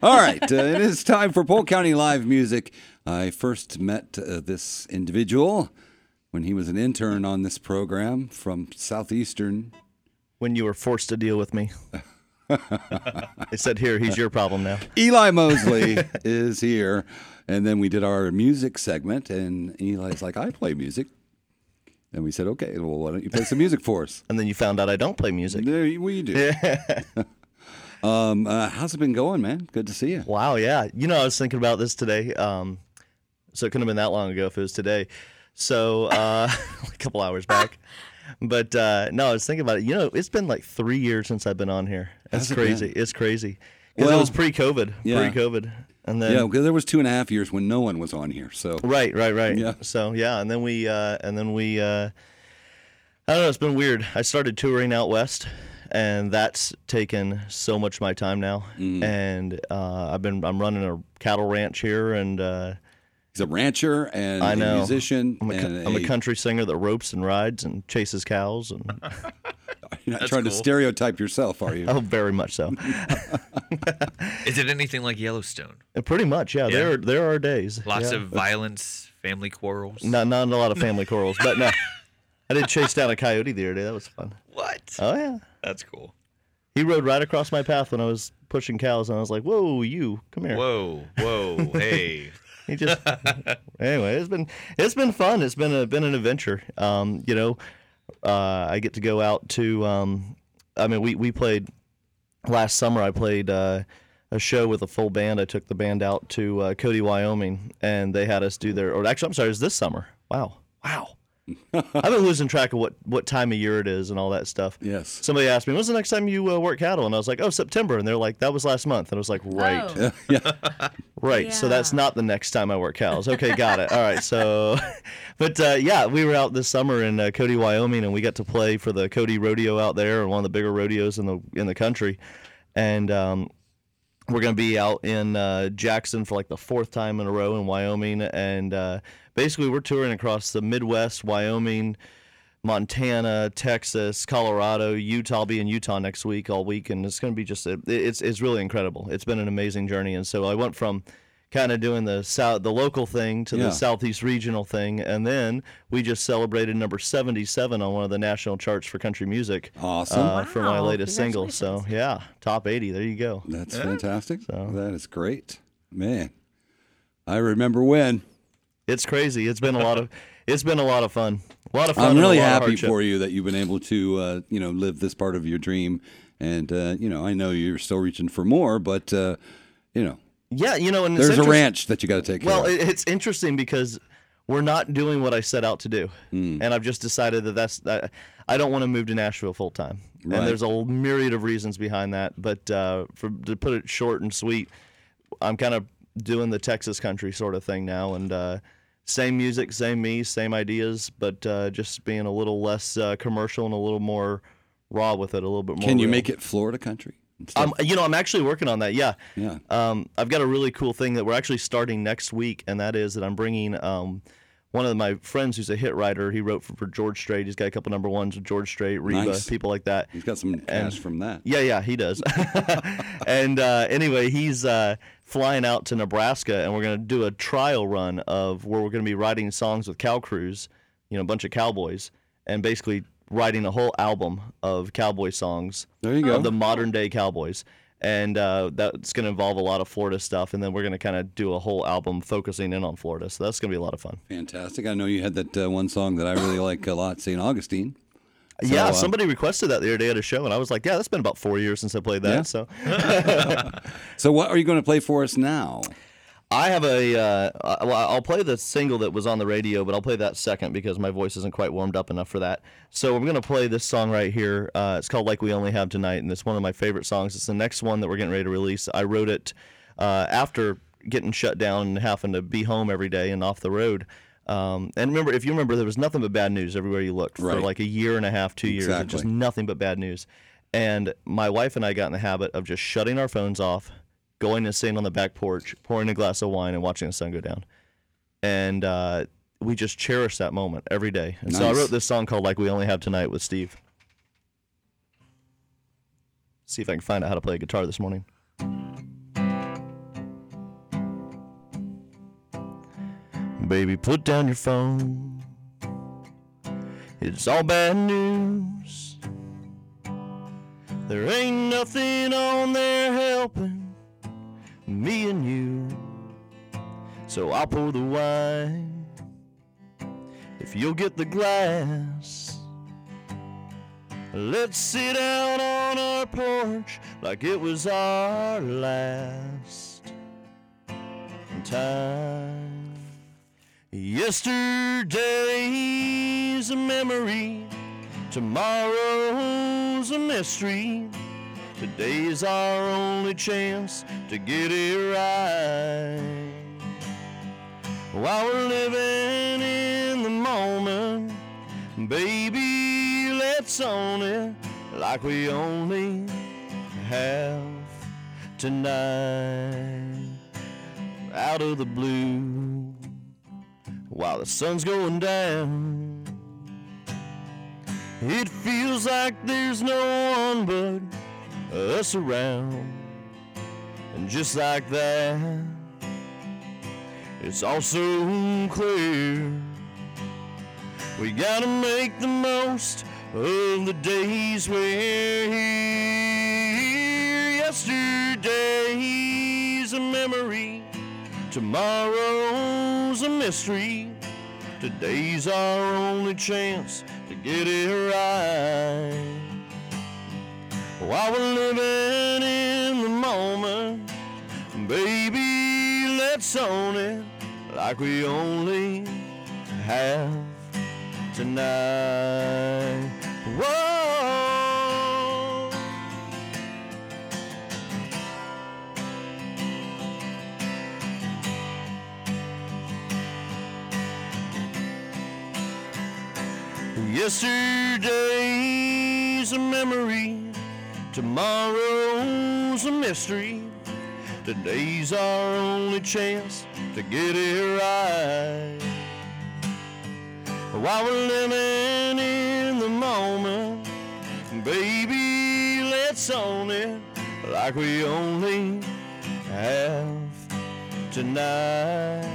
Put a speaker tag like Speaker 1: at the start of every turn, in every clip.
Speaker 1: All right, uh, it is time for Polk County Live Music. I first met uh, this individual when he was an intern on this program from Southeastern.
Speaker 2: When you were forced to deal with me. they said, "Here, he's your problem now."
Speaker 1: Eli Mosley is here, and then we did our music segment, and Eli's like, "I play music." And we said, okay, well, why don't you play some music for us?
Speaker 2: And then you found out I don't play music.
Speaker 1: There we do. um, uh, how's it been going, man? Good to see you.
Speaker 2: Wow, yeah. You know, I was thinking about this today. Um, so it couldn't have been that long ago if it was today. So uh, a couple hours back. But uh, no, I was thinking about it. You know, it's been like three years since I've been on here. That's
Speaker 1: it
Speaker 2: crazy. It's crazy. Because
Speaker 1: Well,
Speaker 2: it was pre-COVID.
Speaker 1: yeah.
Speaker 2: Pre-COVID. And then
Speaker 1: Yeah, because there was two and a half years when no one was on here. So
Speaker 2: Right, right, right.
Speaker 1: Yeah.
Speaker 2: So yeah, and then we uh, and then we uh, I don't know. It's been weird. I started touring out west, and that's taken so much of my time now.
Speaker 1: Mm-hmm.
Speaker 2: And uh, I've been I'm running a cattle ranch here, and uh,
Speaker 1: he's a rancher and
Speaker 2: I know.
Speaker 1: a musician.
Speaker 2: I'm, a, co-
Speaker 1: and
Speaker 2: I'm a country singer that ropes and rides and chases cows, and
Speaker 1: You're not trying to stereotype yourself, are you?
Speaker 2: oh, very much so.
Speaker 3: Is it anything like Yellowstone?
Speaker 2: Pretty much, yeah. There there are days.
Speaker 3: Lots
Speaker 2: yeah.
Speaker 3: of violence, family quarrels.
Speaker 2: not not a lot of family quarrels, but no. I did chase down a coyote the other day. That was fun.
Speaker 3: What?
Speaker 2: Oh yeah.
Speaker 3: That's cool.
Speaker 2: He rode right across my path when I was pushing cows, and I was like, "Whoa, you come here!"
Speaker 3: Whoa, whoa, hey.
Speaker 2: He just anyway. It's been it's been fun. It's been a been an adventure. Um, you know, uh, I get to go out to. Um, I mean, we we played last summer. I played uh, a show with a full band. I took the band out to uh, Cody, Wyoming, and they had us do their. Or actually, I'm sorry, it was this summer. Wow, wow. I've been losing track of what what time of year it is and all that stuff.
Speaker 1: Yes.
Speaker 2: Somebody asked me, "When's the next time you uh, work cattle?" And I was like, "Oh, September." And they're like, "That was last month." And I was like, "Right."
Speaker 4: Oh.
Speaker 1: yeah.
Speaker 2: Right. So that's not the next time I work cows. Okay, got it. All right. So, but uh, yeah, we were out this summer in uh, Cody, Wyoming, and we got to play for the Cody Rodeo out there, one of the bigger rodeos in the in the country, and. Um, we're going to be out in uh, Jackson for like the fourth time in a row in Wyoming, and uh, basically we're touring across the Midwest, Wyoming, Montana, Texas, Colorado, Utah. I'll be in Utah next week, all week, and it's going to be just a, it's it's really incredible. It's been an amazing journey, and so I went from kind of doing the south the local thing to
Speaker 1: Yeah.
Speaker 2: the southeast regional thing, and then we just celebrated number seventy seven on one of the national charts for country music.
Speaker 1: Awesome.
Speaker 2: Uh, for my latest single, so yeah, top eighty. There you go.
Speaker 1: That's fantastic.
Speaker 2: So-
Speaker 1: That is great. Man, I remember when.
Speaker 2: It's crazy. It's been a lot of it's been a lot of fun. A lot of fun.
Speaker 1: I'm really happy for you that you've been able to, uh, you know, live this part of your dream. And, uh, you know, I know you're still reaching for more, but, uh, you know,
Speaker 2: Yeah, you know, and it's
Speaker 1: there's a ranch that you got to take
Speaker 2: Well,
Speaker 1: care of.
Speaker 2: it, it's interesting because we're not doing what I set out to do,
Speaker 1: Hmm.
Speaker 2: and I've just decided that that's I, I don't want to move to Nashville full time.
Speaker 1: Right.
Speaker 2: And there's a myriad of reasons behind that, but uh, for to put it short and sweet, I'm kind of doing the Texas country sort of thing now, and uh, same music, same me, same ideas, but uh, just being a little less uh, commercial and a little more raw with it, a little bit more.
Speaker 1: Can you
Speaker 2: real.
Speaker 1: make it Florida country?
Speaker 2: Um, you know, I'm actually working on that. Yeah.
Speaker 1: Yeah.
Speaker 2: Um, I've got a really cool thing that we're actually starting next week, and that is that I'm bringing um, one of my friends who's a hit writer. He wrote for, for George Strait. He's got a couple number ones with George Strait, Reba,
Speaker 1: Nice.
Speaker 2: people like that.
Speaker 1: He's got some cash from that.
Speaker 2: Yeah, yeah, he does. and uh, anyway, he's uh, flying out to Nebraska, and we're going to do a trial run of where we're going to be writing songs with cow crews, you know, a bunch of cowboys, and basically writing a whole album of cowboy songs
Speaker 1: There you go.
Speaker 2: of the modern day cowboys. And uh, that's going to involve a lot of Florida stuff, and then we're going to kind of do a whole album focusing in on Florida. So that's going to be a lot of fun.
Speaker 1: Fantastic. I know you had that uh, one song that I really like a lot, St. Augustine. So,
Speaker 2: yeah,
Speaker 1: uh,
Speaker 2: somebody requested that the other day at a show, and I was like, "Yeah, that's been about four years since I played that."
Speaker 1: Yeah.
Speaker 2: So
Speaker 1: So, what are you going to play for us now?
Speaker 2: I have a. Uh, uh, well, I'll play the single that was on the radio, but I'll play that second because my voice isn't quite warmed up enough for that. So I'm going to play this song right here. Uh, it's called "Like We Only Have Tonight," and it's one of my favorite songs. It's the next one that we're getting ready to release. I wrote it uh, after getting shut down and having to be home every day and off the road. Um, and remember, if you remember, there was nothing but bad news everywhere you looked for like a year and a half, two years,
Speaker 1: Exactly.
Speaker 2: just nothing but bad news. And my wife and I got in the habit of just shutting our phones off, going and sitting on the back porch, pouring a glass of wine, and watching the sun go down. And uh, we just cherish that moment every day. And nice. so I wrote this song called "Like We Only Have Tonight" with Steve. See if I can find out how to play guitar this morning. Baby, put down your phone. It's all bad news. There ain't nothing on there helping me and you. So I'll pour the wine if you'll get the glass. Let's sit out on our porch like it was our last time. Yesterday's a memory, tomorrow's a mystery. Today's our only chance to get it right. While we're living in the moment, baby, let's own it like we only have tonight. Out of the blue, while the sun's going down, it feels like there's no one but us around. And just like that, it's all so clear. We gotta make the most of the days we're here. Yesterday's a memory, tomorrow's a mystery. Today's our only chance to get it right. While we're living in the moment, baby, let's own it like we only have tonight. Whoa. Yesterday's a memory, tomorrow's a mystery. Today's our only chance to get it right. While we're living in the moment, baby, let's own it like we only have tonight.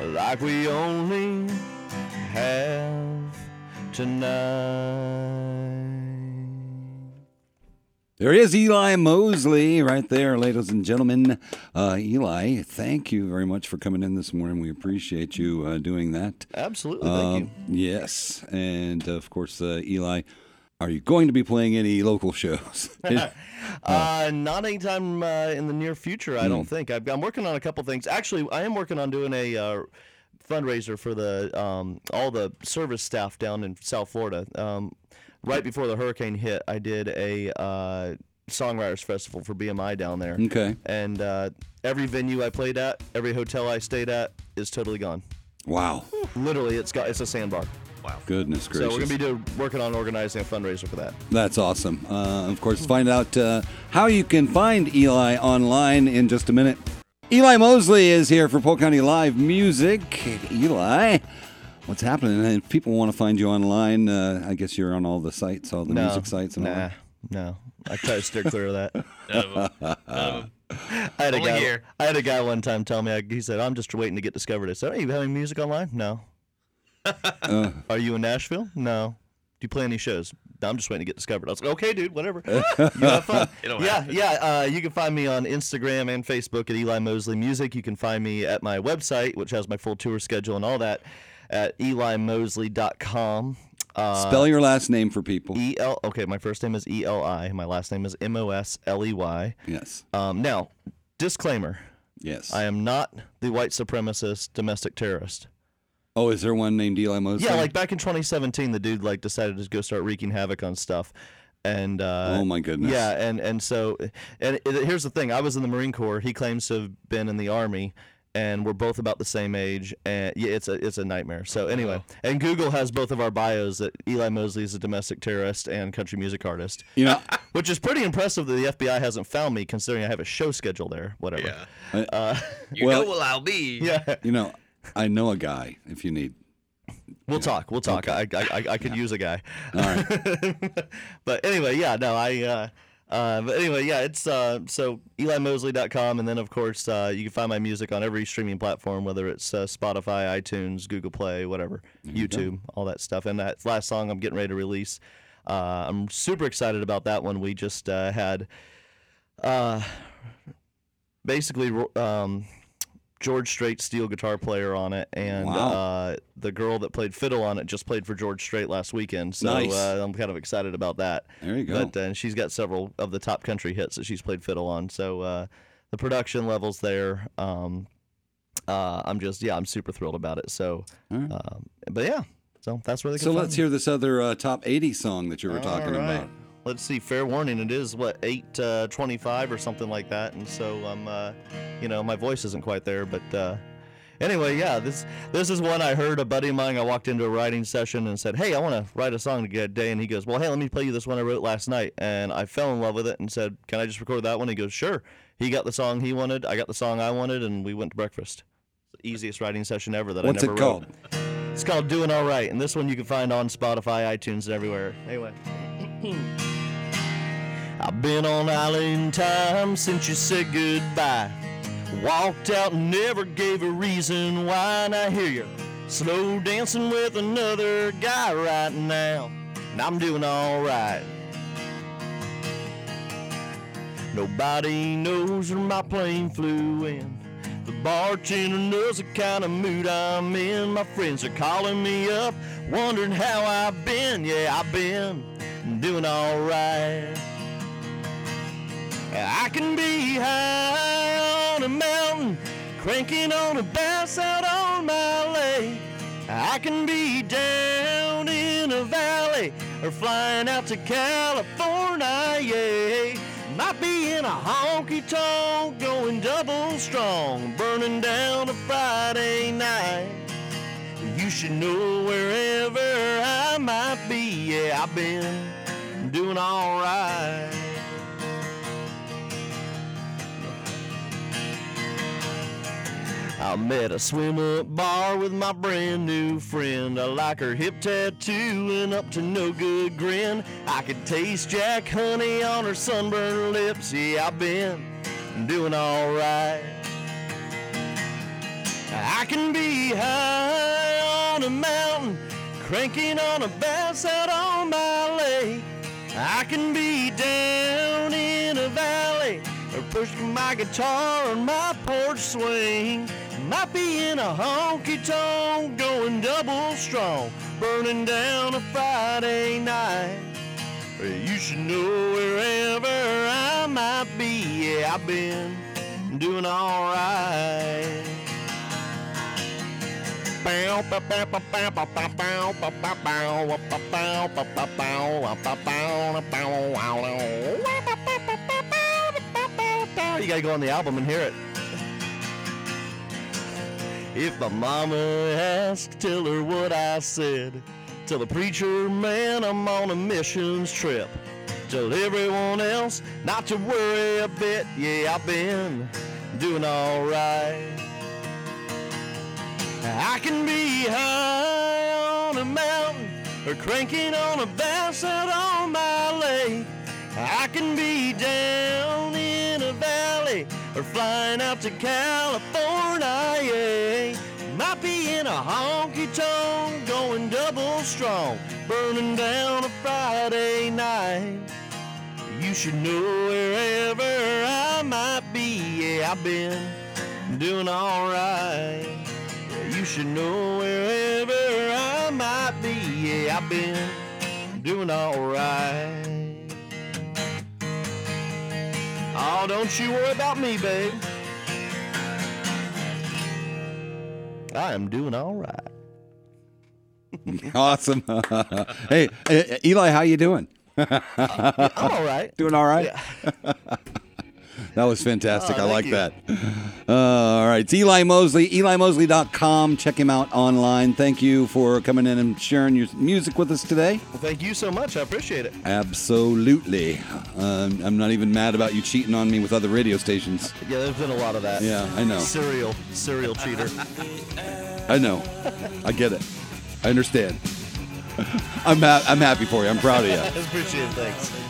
Speaker 2: Like we only have tonight.
Speaker 1: There is Eli Mosley right there, ladies and gentlemen. Uh, Eli, thank you very much for coming in this morning. We appreciate you uh, doing that.
Speaker 2: Absolutely, thank
Speaker 1: you. Yes, and of course, uh, Eli, are you going to be playing any local shows?
Speaker 2: you. Uh, not anytime uh, in the near future, I
Speaker 1: Hmm.
Speaker 2: don't think. I've, I'm working on a couple things. Actually, I am working on doing a uh, fundraiser for the um, all the service staff down in South Florida. Um, right before the hurricane hit, I did a uh, songwriters festival for BMI down there.
Speaker 1: okay.
Speaker 2: and uh, every venue I played at, every hotel I stayed at is totally gone.
Speaker 1: Wow.
Speaker 2: Literally, it's got it's a sandbar.
Speaker 3: Wow.
Speaker 1: Goodness gracious.
Speaker 2: So we're gonna be doing, working on organizing a fundraiser for that.
Speaker 1: That's awesome. Uh, of course, find out uh, how you can find Eli online in just a minute. Eli Mosley is here for Polk County Live Music. Eli, what's happening? And if people want to find you online, uh, I guess you're on all the sites, all the
Speaker 2: no,
Speaker 1: music sites and all
Speaker 2: nah,
Speaker 1: that.
Speaker 2: no. I try to steer clear of that.
Speaker 3: None of 'em. None of 'em.
Speaker 2: I had a
Speaker 3: Only
Speaker 2: guy.
Speaker 3: here.
Speaker 2: I had a guy one time tell me. He said, "I'm just waiting to get discovered." I said, "Are you having music online?" No.
Speaker 1: Uh.
Speaker 2: Are you in Nashville? No. Do you play any shows? I'm just waiting to get discovered. I was like, okay, dude, whatever. you have fun. Yeah,
Speaker 3: happen.
Speaker 2: yeah. Uh, you can find me on Instagram and Facebook at Eli Mosley Music. You can find me at my website, which has my full tour schedule and all that, at elimosley.com. Uh,
Speaker 1: Spell your last name for people.
Speaker 2: E L. Okay, my first name is E L I. My last name is M O S L E Y.
Speaker 1: yes.
Speaker 2: Um, now, disclaimer:
Speaker 1: Yes.
Speaker 2: I am not the white supremacist domestic terrorist.
Speaker 1: oh, is there one named Eli Mosley?
Speaker 2: Yeah, like back in 2017, the dude like decided to go start wreaking havoc on stuff, and uh,
Speaker 1: Oh, my goodness.
Speaker 2: yeah, and and so and it, here's the thing: I was in the Marine Corps. He claims to have been in the Army, and we're both about the same age. And yeah, it's a it's a nightmare. So anyway, and Google has both of our bios that Eli Mosley is a domestic terrorist and country music artist.
Speaker 1: You know,
Speaker 2: Which is pretty impressive that the FBI hasn't found me, considering I have a show schedule there. Whatever.
Speaker 3: Yeah.
Speaker 2: Uh,
Speaker 3: You
Speaker 1: Well-
Speaker 3: know where I'll be.
Speaker 2: yeah.
Speaker 1: you know, I know a guy. If you need.
Speaker 2: We'll talk. We'll talk. I, I, I, I could use a guy.
Speaker 1: All right.
Speaker 2: but anyway, yeah, no, I, uh, Uh, but anyway, yeah, it's uh, so EliMosley.com, and then of course uh, you can find my music on every streaming platform, whether it's uh, Spotify, iTunes, Google Play, whatever, YouTube, all that stuff. And that last song I'm getting ready to release, uh, I'm super excited about that one. We just uh, had uh, basically um, George Strait steel guitar player on it, and
Speaker 1: Wow.
Speaker 2: uh, the girl that played fiddle on it just played for George Strait last weekend. So
Speaker 1: Nice.
Speaker 2: uh, I'm kind of excited about that.
Speaker 1: There you go.
Speaker 2: But uh, she's got several of the top country hits that she's played fiddle on. So uh, the production levels there. Um, uh, I'm just yeah, I'm super thrilled about it. So,
Speaker 1: All right.
Speaker 2: um, but yeah, so that's where they
Speaker 1: So let's
Speaker 2: me.
Speaker 1: hear this other uh, top 80 song that you were talking
Speaker 2: All right.
Speaker 1: about.
Speaker 2: Let's see. Fair warning. It is what eight uh, twenty-five or something like that, and so I'm, uh, you know, my voice isn't quite there, but. Uh, Anyway, yeah, this this is one I heard a buddy of mine. I walked into a writing session and said, "Hey, I want to write a song today." And he goes, "Well, hey, let me play you this one I wrote last night." And I fell in love with it and said, "Can I just record that one?" He goes, "Sure." He got the song he wanted. I got the song I wanted, and we went to breakfast. It's the easiest writing session ever that
Speaker 1: What's
Speaker 2: I never
Speaker 1: it called?
Speaker 2: wrote. It's called "Doing All Right," and this one you can find on Spotify, iTunes, and everywhere. Anyway. Hmm. I've been on island time since you said goodbye. Walked out and never gave a reason why. And I hear you slow dancing with another guy right now. And I'm doing alright. Nobody knows where my plane flew in. The bartender knows the kind of mood I'm in. My friends are calling me up, wondering how I've been. Yeah, I've been doing alright. I can be high on a mountain, cranking on a bass out on my lake. I can be down in a valley or flying out to California. Yeah. Might be in a honky tonk, going double strong, burning down a Friday night. You should know wherever might be. Yeah, I've been doing alright. I met a swim up bar with my brand new friend. I like her hip tattoo and up to no good grin. I could taste Jack honey on her sunburned lips. Yeah, I've been doing alright. I can be high on a mountain, cranking on a bass out on my lake. I can be down in a valley or pushing my guitar on my porch swing. Might be in a honky tonk, going double strong, burning down a Friday night. You should know wherever I might be. Yeah, I've been doing alright. You gotta go on the album and hear it. If my mama asks, tell her what I said. Tell the preacher man I'm on a missions trip. Tell everyone else not to worry a bit. Yeah, I've been doing alright. I can be high on a mountain or cranking on a bass out on my lake. I can be down in a valley or flying out to California. Might be in a honky tonk, going double strong, burning down a Friday night. You should know wherever I might be. Yeah, I've been doing alright. You should know wherever I might be. Yeah, I've been doing alright. Oh, don't you worry about me, babe. I am doing alright.
Speaker 1: Awesome. hey, uh, Eli, how you doing?
Speaker 2: I'm alright.
Speaker 1: Doing all right?
Speaker 2: Yeah.
Speaker 1: That was fantastic.
Speaker 2: Oh,
Speaker 1: I like
Speaker 2: thank
Speaker 1: that. Uh, all right. It's Eli Mosley, EliMosley.com. Check him out online. Thank you for coming in and sharing your music with us today.
Speaker 2: Well, thank you so much. I appreciate it.
Speaker 1: Absolutely. Um, I'm not even mad about you cheating on me with other radio stations.
Speaker 2: Yeah, there's been a lot of that.
Speaker 1: Yeah, I know.
Speaker 2: Serial, serial cheater.
Speaker 1: I know. I get it. I understand. I'm, ha- I'm happy for you. I'm proud of you.
Speaker 2: I appreciate it. Thanks.